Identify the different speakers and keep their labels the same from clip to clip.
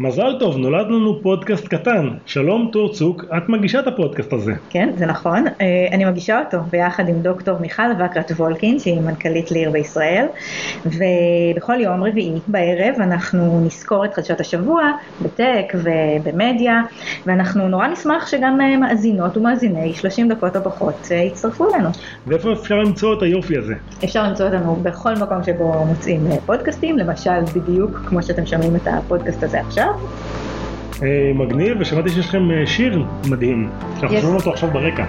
Speaker 1: מזל טוב, נולד לנו פודקאסט קטן. שלום טור צוק, את מגישה את הפודקאסט הזה.
Speaker 2: כן, זה נכון. אה, אני מגישה אותו ביחד עם דוקטור מיכל וקרת וולקין, שהיא מנכ"לית ליר בישראל, ובכל יום רביעי בערב אנחנו נזכור את חדשות השבוע בטק ובמדיה, ואנחנו נורא נשמח שגם אה, מאזינות ומאזיני 30 דקות או פחות אה, יצטרפו אלינו.
Speaker 1: ואיפה אפשר למצוא את היופי הזה?
Speaker 2: אפשר למצוא אותנו בכל מקום שבו מוצאים פודקאסטים, למשל בדיוק כמו שאתם שומעים את הפודקאסט הזה עכשיו.
Speaker 1: אה, מגניב, ושמעתי שיש לכם אה, שיר מדהים, שאנחנו. שומעים אותו עכשיו ברקע.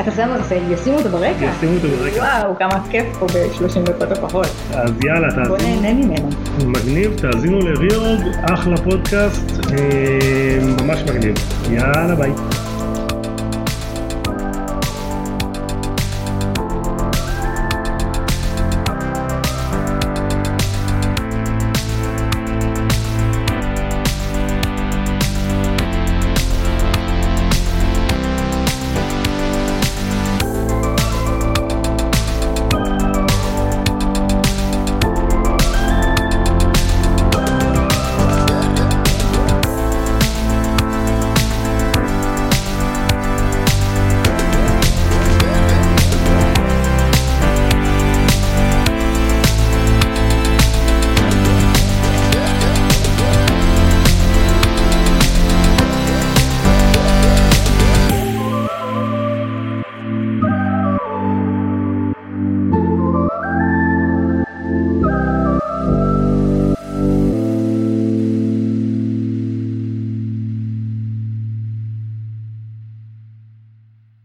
Speaker 2: אתה שם אותו, ישימו אותו ברקע?
Speaker 1: ישימו אותו ברקע.
Speaker 2: וואו, כמה כיף פה ב-30 דקות או פחות.
Speaker 1: אז יאללה,
Speaker 2: בוא
Speaker 1: תאזינו.
Speaker 2: נהנה ממנו.
Speaker 1: מגניב, תאזינו לריאורג, אחלה פודקאסט, אה, ממש מגניב. יאללה ביי.